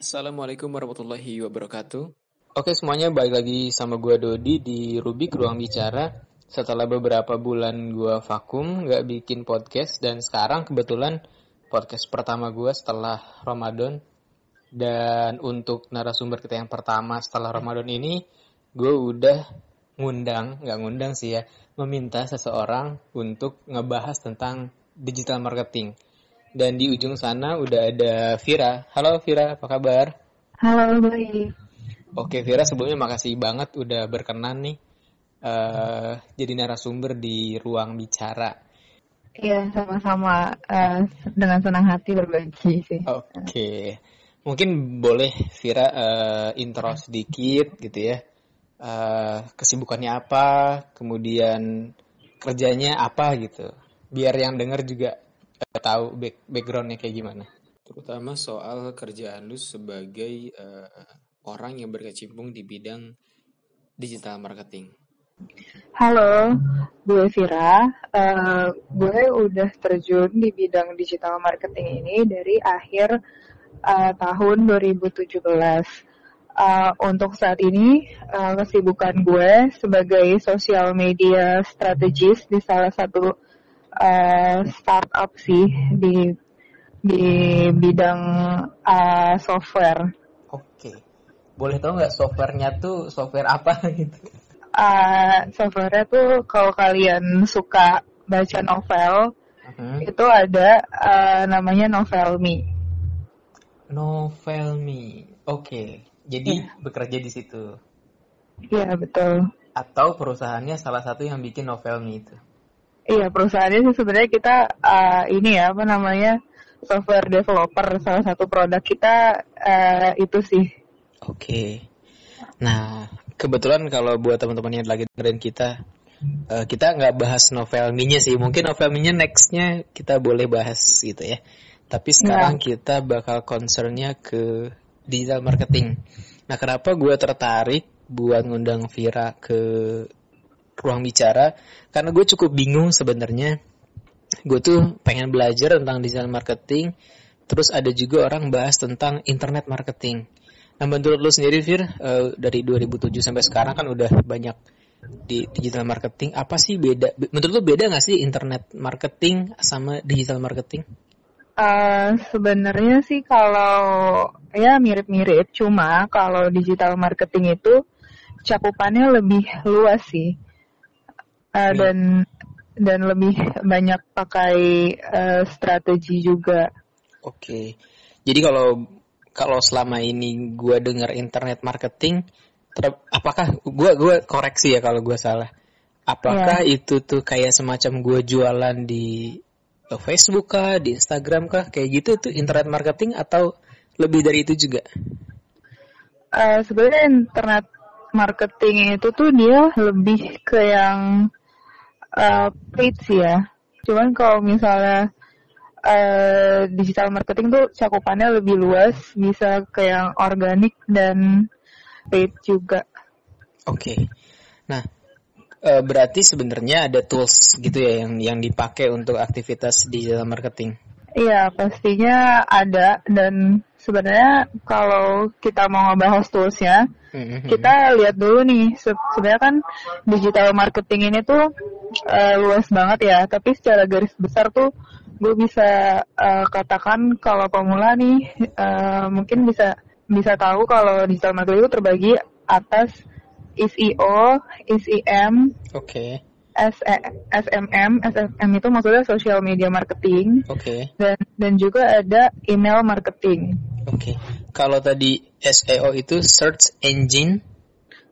Assalamualaikum warahmatullahi wabarakatuh. Oke semuanya, balik lagi sama gue Dodi di Rubik Ruang Bicara. Setelah beberapa bulan gue vakum, gak bikin podcast, dan sekarang kebetulan podcast pertama gue setelah Ramadan. Dan untuk narasumber kita yang pertama setelah Ramadan ini, gue udah ngundang, gak ngundang sih ya, meminta seseorang untuk ngebahas tentang digital marketing. Dan di ujung sana udah ada Vira. Halo Vira, apa kabar? Halo, baik. Oke Vira, sebelumnya makasih banget udah berkenan nih uh, jadi narasumber di ruang bicara. Iya, sama-sama uh, dengan senang hati berbagi sih. Oke, mungkin boleh Vira uh, intro sedikit gitu ya. Uh, kesibukannya apa, kemudian kerjanya apa gitu. Biar yang denger juga tahu back backgroundnya kayak gimana. Terutama soal kerjaan lu sebagai uh, orang yang berkecimpung di bidang digital marketing. Halo, gue Vira. Uh, gue udah terjun di bidang digital marketing ini dari akhir uh, tahun 2017. Uh, untuk saat ini, uh, kesibukan gue sebagai social media strategist di salah satu uh, startup sih di di bidang uh, software. Oke, boleh tahu nggak softwarenya tuh software apa gitu? Uh, softwarenya tuh kalau kalian suka baca novel, uh-huh. itu ada uh, namanya Novelme. Novelme, oke. Okay. Jadi yeah. bekerja di situ. Iya yeah, betul. Atau perusahaannya salah satu yang bikin Novelme itu. Iya perusahaannya sih sebenarnya kita uh, ini ya apa namanya software developer salah satu produk kita uh, itu sih. Oke. Okay. Nah kebetulan kalau buat teman-teman yang lagi dengerin kita, uh, kita nggak bahas novel minya sih. Mungkin novel minya nextnya kita boleh bahas gitu ya. Tapi sekarang nah. kita bakal concernnya ke digital marketing. Nah kenapa gue tertarik buat ngundang Vira ke ruang bicara. Karena gue cukup bingung sebenarnya. Gue tuh pengen belajar tentang desain marketing. Terus ada juga orang bahas tentang internet marketing. Nah menurut lo sendiri Fir uh, dari 2007 sampai sekarang kan udah banyak di digital marketing. Apa sih beda? Menurut lo beda nggak sih internet marketing sama digital marketing? Uh, sebenarnya sih kalau ya mirip-mirip, cuma kalau digital marketing itu cakupannya lebih luas sih uh, dan dan lebih banyak pakai uh, strategi juga. Oke, jadi kalau kalau selama ini gue dengar internet marketing, ter, apakah gue gue koreksi ya kalau gue salah? Apakah yeah. itu tuh kayak semacam gue jualan di Facebook kah, di Instagram kah, kayak gitu tuh internet marketing atau lebih dari itu juga? Uh, Sebenarnya internet marketing itu tuh dia lebih ke yang uh, paid sih ya. Cuman kalau misalnya uh, digital marketing tuh cakupannya lebih luas, bisa ke yang organik dan paid juga. Oke. Okay. Nah, uh, berarti sebenarnya ada tools gitu ya yang yang dipakai untuk aktivitas digital marketing. Iya, pastinya ada dan sebenarnya kalau kita mau ngebahas toolsnya, mm-hmm. kita lihat dulu nih sebenarnya kan digital marketing ini tuh uh, luas banget ya, tapi secara garis besar tuh gue bisa uh, katakan kalau pemula nih uh, mungkin bisa bisa tahu kalau digital marketing itu terbagi atas SEO, SEM, okay. SMM, SMM itu maksudnya social media marketing, okay. dan dan juga ada email marketing. Oke, okay. kalau tadi SEO itu search engine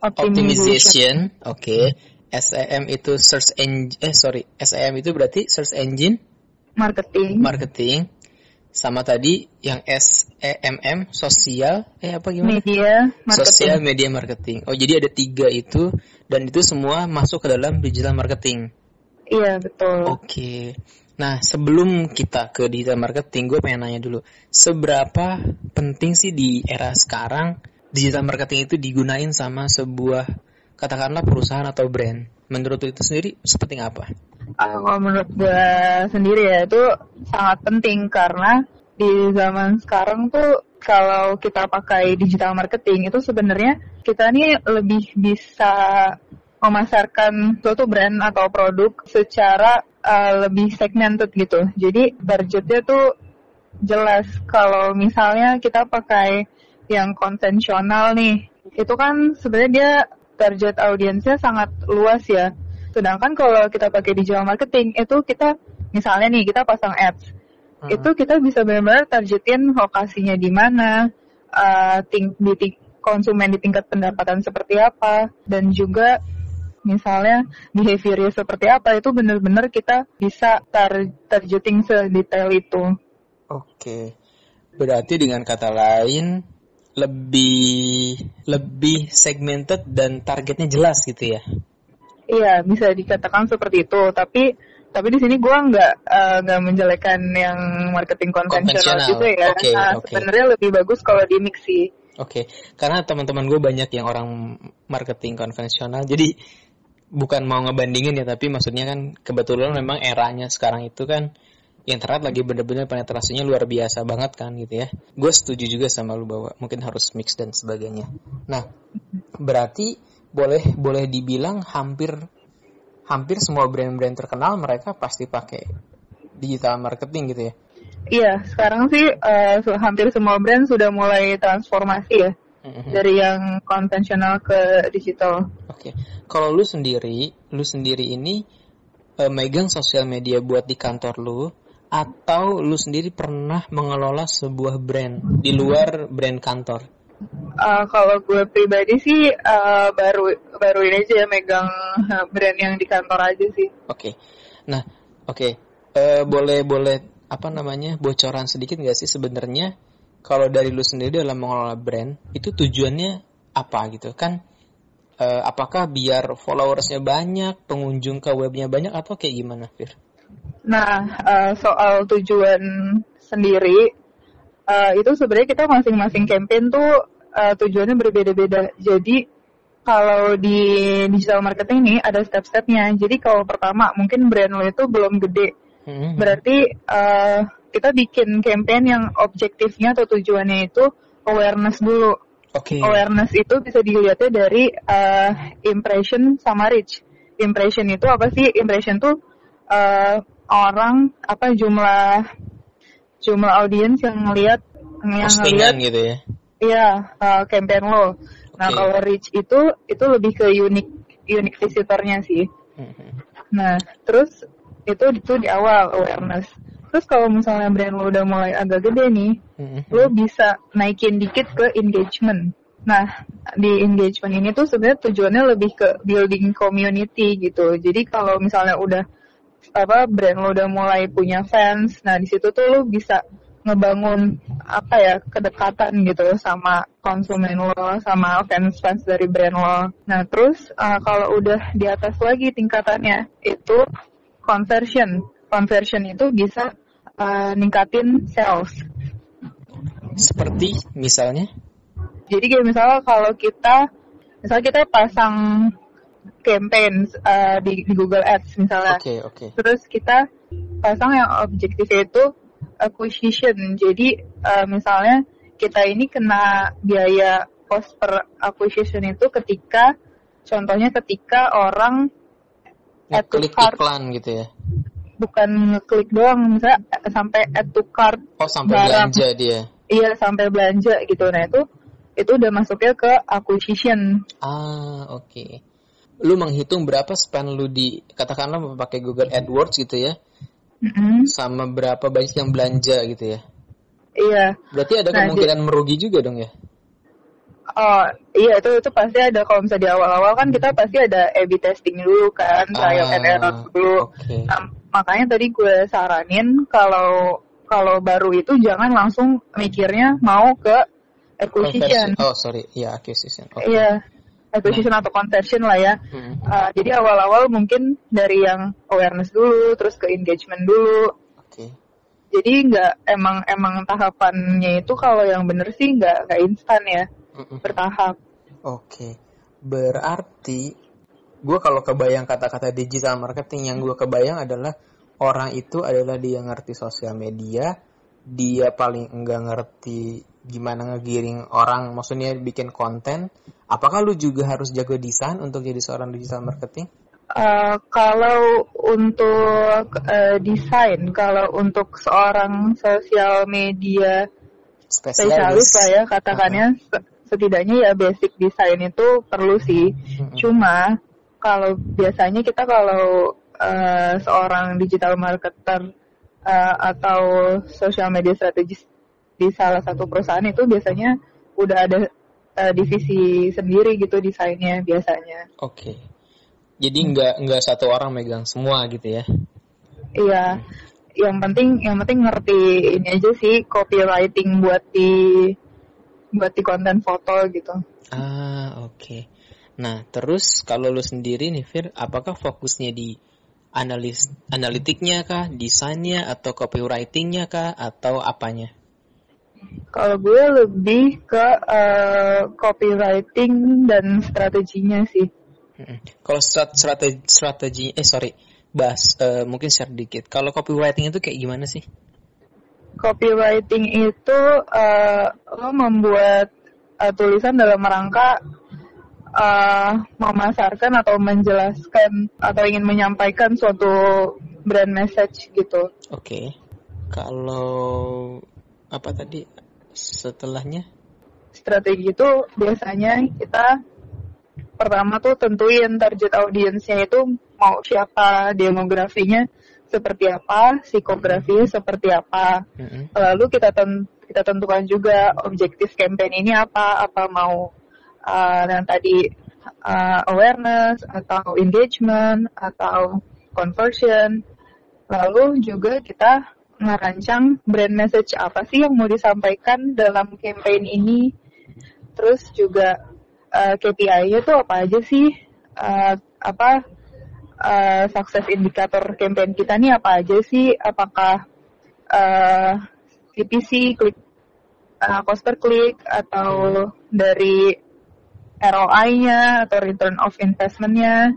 optimization, optimization. oke. Okay. SEM itu search engine eh sorry SEM itu berarti search engine marketing. Marketing. Sama tadi yang SEMM sosial eh apa gimana? Media marketing. sosial media marketing. Oh jadi ada tiga itu dan itu semua masuk ke dalam digital marketing. Iya betul. Oke. Okay. nah sebelum kita ke digital marketing gue pengen nanya dulu. Seberapa penting sih di era sekarang digital marketing itu digunain sama sebuah katakanlah perusahaan atau brand. Menurut itu sendiri seperti apa? Uh, kalau menurut gue sendiri ya itu sangat penting karena di zaman sekarang tuh kalau kita pakai digital marketing itu sebenarnya kita nih lebih bisa memasarkan suatu brand atau produk secara uh, lebih segmented gitu. Jadi budgetnya tuh jelas kalau misalnya kita pakai yang konvensional nih, itu kan sebenarnya dia target audiensnya sangat luas ya. Sedangkan kalau kita pakai digital marketing itu kita misalnya nih kita pasang ads, hmm. itu kita bisa benar-benar targetin lokasinya di mana, uh, ting di konsumen di tingkat pendapatan seperti apa, dan juga misalnya behaviornya seperti apa itu benar-benar kita bisa tar targeting sedetail itu. Oke. Berarti dengan kata lain lebih lebih segmented dan targetnya jelas gitu ya. Iya, bisa dikatakan seperti itu, tapi tapi di sini gue nggak uh, nggak menjelekan yang marketing konvensional gitu ya. Okay, nah, okay. Sebenarnya lebih bagus kalau di mix sih. Oke, okay. karena teman-teman gue banyak yang orang marketing konvensional, jadi bukan mau ngebandingin ya tapi maksudnya kan kebetulan memang eranya sekarang itu kan internet lagi bener-bener penetrasinya luar biasa banget kan gitu ya. Gue setuju juga sama lu bahwa mungkin harus mix dan sebagainya. Nah berarti boleh boleh dibilang hampir hampir semua brand-brand terkenal mereka pasti pakai digital marketing gitu ya? Iya sekarang sih uh, hampir semua brand sudah mulai transformasi ya. Hmm dari yang konvensional ke digital. Oke, okay. kalau lu sendiri, lu sendiri ini uh, megang sosial media buat di kantor lu, atau lu sendiri pernah mengelola sebuah brand di luar brand kantor? Uh, kalau gue pribadi sih uh, baru baru ini aja ya megang brand yang di kantor aja sih. Oke, okay. nah oke okay. uh, boleh boleh apa namanya bocoran sedikit nggak sih sebenarnya kalau dari lu sendiri dalam mengelola brand itu tujuannya apa gitu kan e, apakah biar followersnya banyak pengunjung ke webnya banyak atau kayak gimana Fir? Nah uh, soal tujuan sendiri uh, itu sebenarnya kita masing-masing campaign tuh uh, tujuannya berbeda-beda jadi kalau di digital marketing ini ada step-stepnya jadi kalau pertama mungkin brand lo itu belum gede hmm. berarti uh, kita bikin campaign yang objektifnya atau tujuannya itu awareness dulu. Okay. Awareness itu bisa dilihatnya dari uh, impression sama reach. Impression itu apa sih? Impression tuh uh, orang apa jumlah jumlah audiens yang ngelihat yang ngelihat gitu ya. Iya, uh, campaign lo. Nah, kalau reach itu itu lebih ke unik unik visitornya sih. Mm -hmm. Nah, terus itu itu di awal awareness. Terus kalau misalnya brand lo udah mulai agak gede nih, mm-hmm. lo bisa naikin dikit ke engagement. Nah, di engagement ini tuh sebenarnya tujuannya lebih ke building community gitu. Jadi kalau misalnya udah apa brand lo udah mulai punya fans, nah di situ tuh lo bisa ngebangun apa ya kedekatan gitu sama konsumen lo sama fans fans dari brand lo. Nah terus uh, kalau udah di atas lagi tingkatannya itu conversion conversion itu bisa uh, ningkatin sales. Seperti misalnya? Jadi kayak misalnya kalau kita, misalnya kita pasang campaign uh, di, di Google Ads misalnya. Oke okay, oke. Okay. Terus kita pasang yang objektifnya itu acquisition. Jadi uh, misalnya kita ini kena biaya cost per acquisition itu ketika, contohnya ketika orang klik iklan gitu ya bukan ngeklik doang misalnya sampai add to cart oh sampai barang. belanja dia iya sampai belanja gitu nah itu itu udah masuknya ke acquisition ah oke okay. Lu menghitung berapa spend lu di katakanlah pakai Google AdWords gitu ya mm-hmm. sama berapa banyak yang belanja gitu ya iya berarti ada nah, kemungkinan di... merugi juga dong ya Oh iya itu itu pasti ada kalau misalnya di awal-awal kan kita pasti ada A/B testing dulu kan trial ah, and error dulu. Okay. Nah, makanya tadi gue saranin kalau kalau baru itu jangan langsung mikirnya mau ke acquisition. Oh sorry, iya acquisition. Okay. Acquisition atau conversion lah ya. Hmm. Uh, jadi awal-awal mungkin dari yang awareness dulu, terus ke engagement dulu. Oke. Okay. Jadi nggak emang emang tahapannya itu kalau yang bener sih nggak nggak instan ya bertahap. Oke, berarti gue kalau kebayang kata-kata digital marketing yang gue kebayang adalah orang itu adalah dia ngerti sosial media, dia paling enggak ngerti gimana ngegiring orang, maksudnya bikin konten, apakah lu juga harus jago desain untuk jadi seorang digital marketing? Uh, kalau untuk uh, desain, kalau untuk seorang sosial media spesialis, lah ya katakannya, uh -huh. setidaknya ya basic desain itu perlu sih. Uh -huh. Cuma kalau biasanya kita kalau uh, seorang digital marketer uh, atau social media strategis di salah satu perusahaan itu biasanya udah ada uh, divisi sendiri gitu desainnya biasanya. Oke. Okay. Jadi nggak nggak satu orang megang semua gitu ya? Iya. Yang penting yang penting ngerti ini aja sih copywriting buat di buat di konten foto gitu. Ah oke. Okay. Nah terus kalau lu sendiri nih Fir, apakah fokusnya di analis analitiknya kah, desainnya atau copywritingnya kah atau apanya? Kalau gue lebih ke uh, copywriting dan strateginya sih. Kalau strategi strategi eh sorry bahas uh, mungkin share dikit. Kalau copywriting itu kayak gimana sih? Copywriting itu uh, lo membuat uh, tulisan dalam rangka uh, memasarkan atau menjelaskan atau ingin menyampaikan suatu brand message gitu. Oke. Okay. Kalau apa tadi setelahnya? Strategi itu biasanya kita pertama tuh tentuin target audiensnya itu mau siapa, demografinya seperti apa, psikografi seperti apa. Mm-hmm. Lalu kita ten kita tentukan juga objektif campaign ini apa, apa mau uh, yang tadi uh, awareness atau engagement atau conversion. Lalu juga kita merancang brand message apa sih yang mau disampaikan dalam campaign ini. Terus juga uh, eh, KPI-nya tuh apa aja sih? Uh, apa uh, sukses indikator campaign kita nih apa aja sih? Apakah uh, CPC, klik uh, cost per click atau dari ROI-nya atau return of investment-nya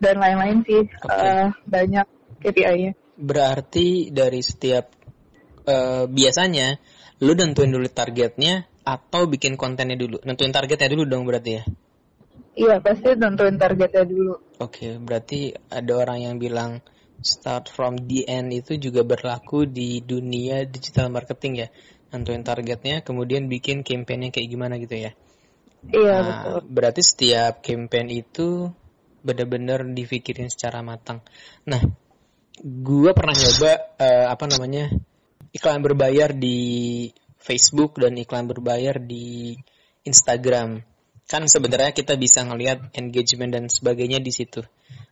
dan lain-lain sih okay. uh, banyak KPI-nya. Berarti dari setiap uh, biasanya lu tentuin dulu targetnya atau bikin kontennya dulu? Nentuin targetnya dulu dong berarti ya? Iya, pasti tentuin targetnya dulu. Oke, okay, berarti ada orang yang bilang start from the end itu juga berlaku di dunia digital marketing ya. Nentuin targetnya, kemudian bikin campaignnya kayak gimana gitu ya. Iya, nah, betul. Berarti setiap campaign itu benar-benar dipikirin secara matang. Nah, gua pernah nyoba uh, apa namanya iklan berbayar di Facebook dan iklan berbayar di Instagram. Kan sebenarnya kita bisa ngelihat engagement dan sebagainya di situ.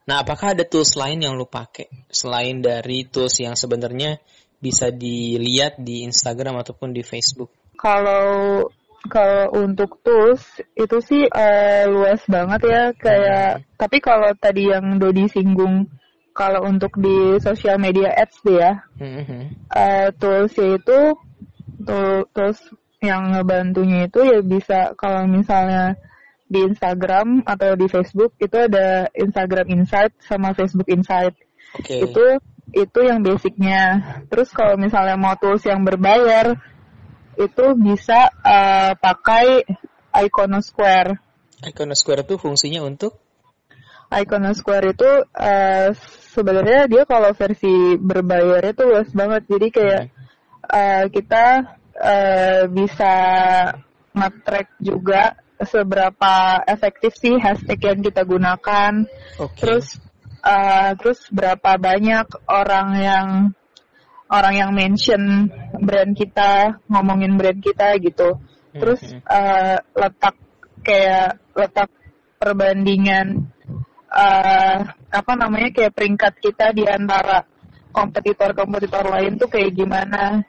Nah, apakah ada tools lain yang lu pakai selain dari tools yang sebenarnya bisa dilihat di Instagram ataupun di Facebook? Kalau kalau untuk tools itu sih uh, luas banget ya kayak hmm. tapi kalau tadi yang Dodi singgung kalau untuk di sosial media ads deh ya hmm. uh, toolsnya itu tools yang ngebantunya itu ya bisa kalau misalnya di Instagram atau di Facebook itu ada Instagram Insight sama Facebook Insight. Okay. Itu itu yang basicnya. Terus kalau misalnya mau tools yang berbayar itu bisa uh, pakai Iconosquare. Iconosquare itu fungsinya untuk? Iconosquare itu uh, sebenarnya dia kalau versi berbayar itu luas banget. Jadi kayak okay. uh, kita uh, bisa nge-track juga seberapa efektif sih hashtag yang kita gunakan. Okay. Terus uh, terus berapa banyak orang yang orang yang mention brand kita, ngomongin brand kita gitu. Terus uh, letak kayak letak perbandingan uh, apa namanya kayak peringkat kita di antara kompetitor-kompetitor lain tuh kayak gimana.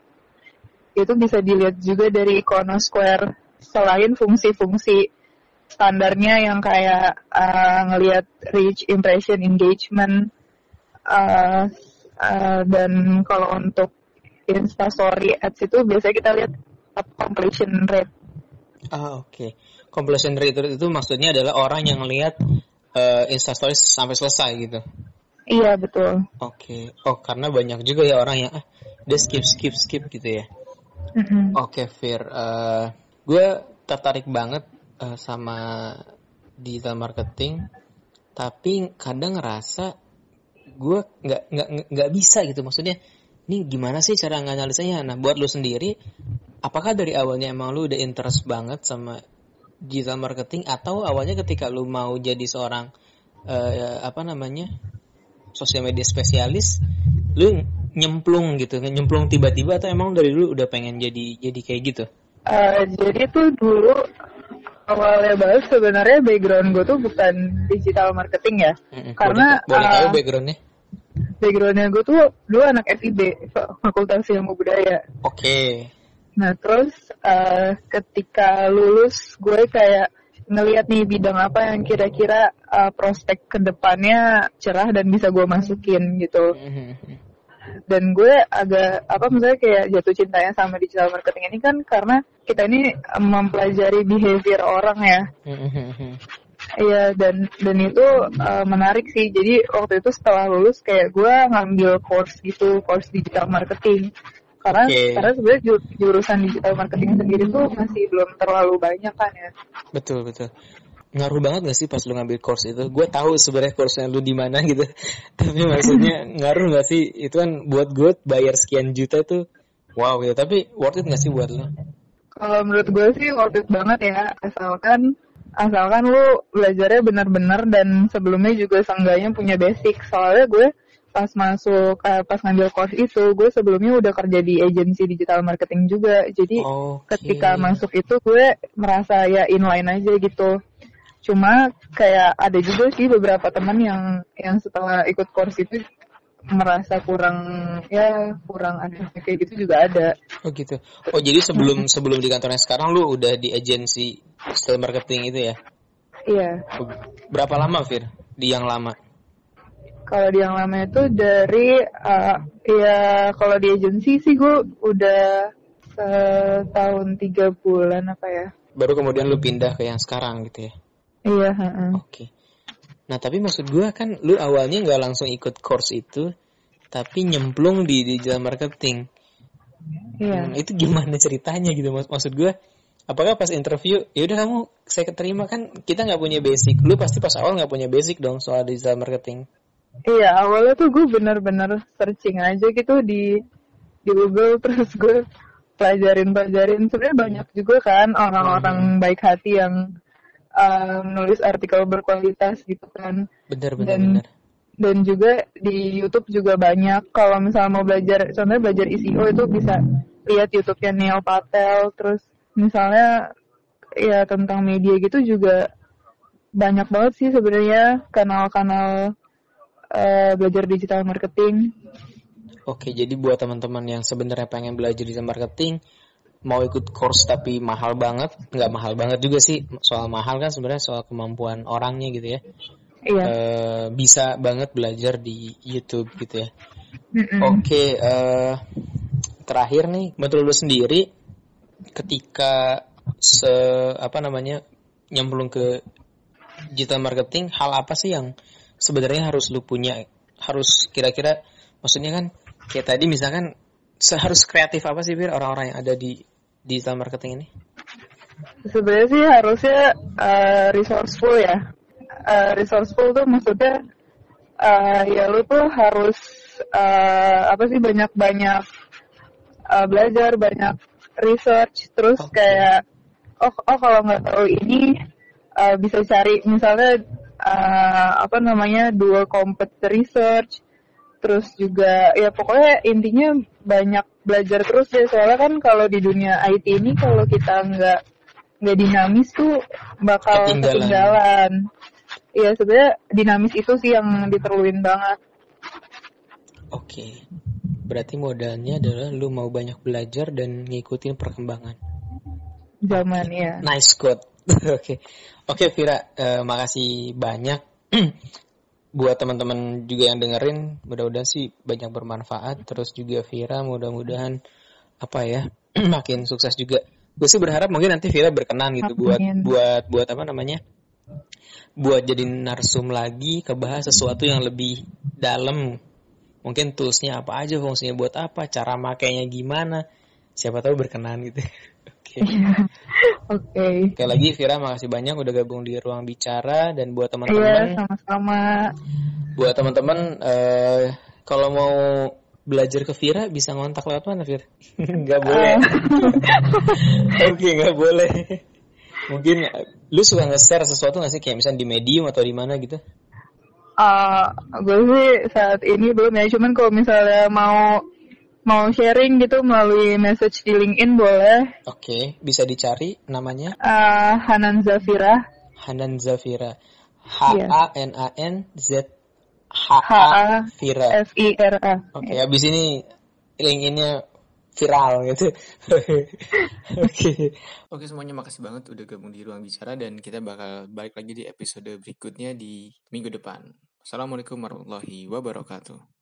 Itu bisa dilihat juga dari Square. Selain fungsi-fungsi standarnya yang kayak uh, ngelihat reach, impression, engagement, uh, uh, dan kalau untuk Instastory ads itu biasanya kita lihat completion rate. Ah oke, okay. completion rate itu maksudnya adalah orang yang lihat uh, Instastory sampai selesai gitu. Iya betul. Oke, okay. oh karena banyak juga ya orang yang ah udah skip skip skip gitu ya. Mm-mm. Oke, Fir. Eh, gue tertarik banget eh, sama digital marketing, tapi kadang ngerasa gue nggak nggak nggak bisa gitu. Maksudnya, ini gimana sih cara nganalisanya? Nah, buat lu sendiri, apakah dari awalnya emang lu udah interest banget sama digital marketing atau awalnya ketika lu mau jadi seorang eh, apa namanya sosial media spesialis, lu nyemplung gitu, nyemplung tiba-tiba atau emang dari dulu udah pengen jadi jadi kayak gitu? Eh, jadi tuh dulu awalnya banget sebenarnya background gue tuh bukan digital marketing ya. Mm-mm. Karena, boleh, boleh tahu uh, backgroundnya? Backgroundnya gue tuh dulu anak FIB, Fakultas Ilmu Budaya. Oke. Nah terus eh, ketika lulus gue kayak ngelihat nih bidang apa yang kira-kira eh, prospek ke depannya cerah dan bisa gue masukin gitu. Dan gue agak apa misalnya kayak jatuh cintanya sama digital marketing ini kan karena kita ini mempelajari behavior orang ya. Iya dan dan itu eh, menarik sih. Jadi waktu itu setelah lulus kayak gue ngambil course gitu, course digital marketing. Karena Oke. karena sebenarnya ju- jurusan digital marketing sendiri tuh masih belum terlalu banyak kan ya. Betul betul. Ngaruh banget gak sih pas lu ngambil course itu? Gue tahu sebenarnya course-nya lu di mana gitu. Tapi maksudnya ngaruh gak sih? Itu kan buat gue bayar sekian juta tuh wow gitu. Tapi worth it gak sih buat lu? Kalau menurut gue sih worth it banget ya, asalkan asalkan lu belajarnya benar-benar dan sebelumnya juga seenggaknya punya basic. Soalnya gue pas masuk eh, pas ngambil course itu, gue sebelumnya udah kerja di agensi digital marketing juga. Jadi Oke. ketika masuk itu gue merasa ya inline aja gitu. Cuma kayak ada juga sih beberapa teman yang yang setelah ikut course itu merasa kurang ya kurang ada kayak gitu juga ada. Oh gitu. Oh jadi sebelum sebelum di kantornya sekarang lu udah di agensi digital marketing itu ya? Iya. Berapa lama Fir di yang lama? Kalau di yang lama itu dari uh, ya kalau di agensi sih gue udah setahun tiga bulan apa ya? Baru kemudian lu pindah ke yang sekarang gitu ya? Iya. heeh. Oke. Nah tapi maksud gua kan lu awalnya nggak langsung ikut course itu, tapi nyemplung di digital marketing. Iya. Hmm, itu gimana ceritanya gitu maksud gua? Apakah pas interview, ya udah kamu saya keterima kan kita nggak punya basic. Lu pasti pas awal nggak punya basic dong soal digital marketing. Iya awalnya tuh gue bener-bener searching aja gitu di di Google terus gue pelajarin pelajarin sebenarnya banyak juga kan orang-orang baik hati yang uh, nulis artikel berkualitas gitu kan. Bener bener Dan- bener. dan juga di YouTube juga banyak. Kalau misalnya mau belajar contohnya belajar SEO itu bisa lihat YouTube-nya Neil Patel. Terus misalnya ya tentang media gitu juga banyak banget sih sebenarnya kanal-kanal eh, belajar digital marketing. Oke, jadi buat teman-teman yang sebenarnya pengen belajar digital marketing, mau ikut course tapi mahal banget, nggak mahal banget juga sih. Soal mahal kan sebenarnya soal kemampuan orangnya gitu ya. iya Eh, bisa banget belajar di YouTube gitu ya. Mm-mm. Oke, eh, terakhir nih, menurut lu sendiri, ketika se apa namanya nyemplung ke digital marketing, hal apa sih yang sebenarnya harus lu punya? Harus kira-kira, maksudnya kan kayak tadi misalkan seharus kreatif apa sih bir orang-orang yang ada di digital marketing ini? sebenarnya sih harusnya eh, resourceful ya. Eh, resourceful tuh maksudnya eh, ya lu tuh harus eh, apa sih banyak-banyak eh, belajar, banyak research, terus Oke. kayak oh oh kalau nggak tahu ini eh, bisa cari misalnya eh, apa namanya dua competitor research, terus juga ya pokoknya intinya banyak belajar terus deh soalnya kan kalau di dunia IT ini kalau kita nggak nggak dinamis tuh bakal Ketinggalan. ketinggalan. Iya sebenarnya dinamis itu sih yang diperluin banget. Oke, berarti modalnya adalah lu mau banyak belajar dan ngikutin perkembangan. Zaman ya. Nice quote. Oke. Oke Vira, eh, makasih banyak buat teman-teman juga yang dengerin. Mudah-mudahan sih banyak bermanfaat. Terus juga Vira mudah-mudahan apa ya makin sukses juga. Gue sih berharap mungkin nanti Vira berkenan gitu buat Amin. buat buat apa namanya? Buat jadi narsum lagi kebahas sesuatu yang lebih dalam Mungkin toolsnya apa aja, fungsinya buat apa, cara makainya gimana. Siapa tahu berkenan gitu. Oke. Oke. Oke lagi Vira makasih banyak udah gabung di ruang bicara dan buat Iya, teman-teman sama-sama. buat teman-teman eh kalau mau belajar ke Vira bisa ngontak lewat mana Vira? Nggak boleh. Oke nggak boleh. Mungkin lu suka nge-share sesuatu nggak sih kayak misalnya di Medium atau di mana gitu? Eh, gue sih saat ini belum ya, cuman kalau misalnya mau mau sharing gitu melalui message di LinkedIn boleh. Oke, bisa dicari namanya Eh, Hanan Zafira. Hanan Zafira. H Iya. A N A N Z H A Vira. F I R A. Oke, habis ini LinkedIn-nya viral gitu. Oke. Oke semuanya makasih banget udah gabung di ruang bicara dan kita bakal balik lagi di episode berikutnya di minggu depan. Assalamualaikum warahmatullahi wabarakatuh.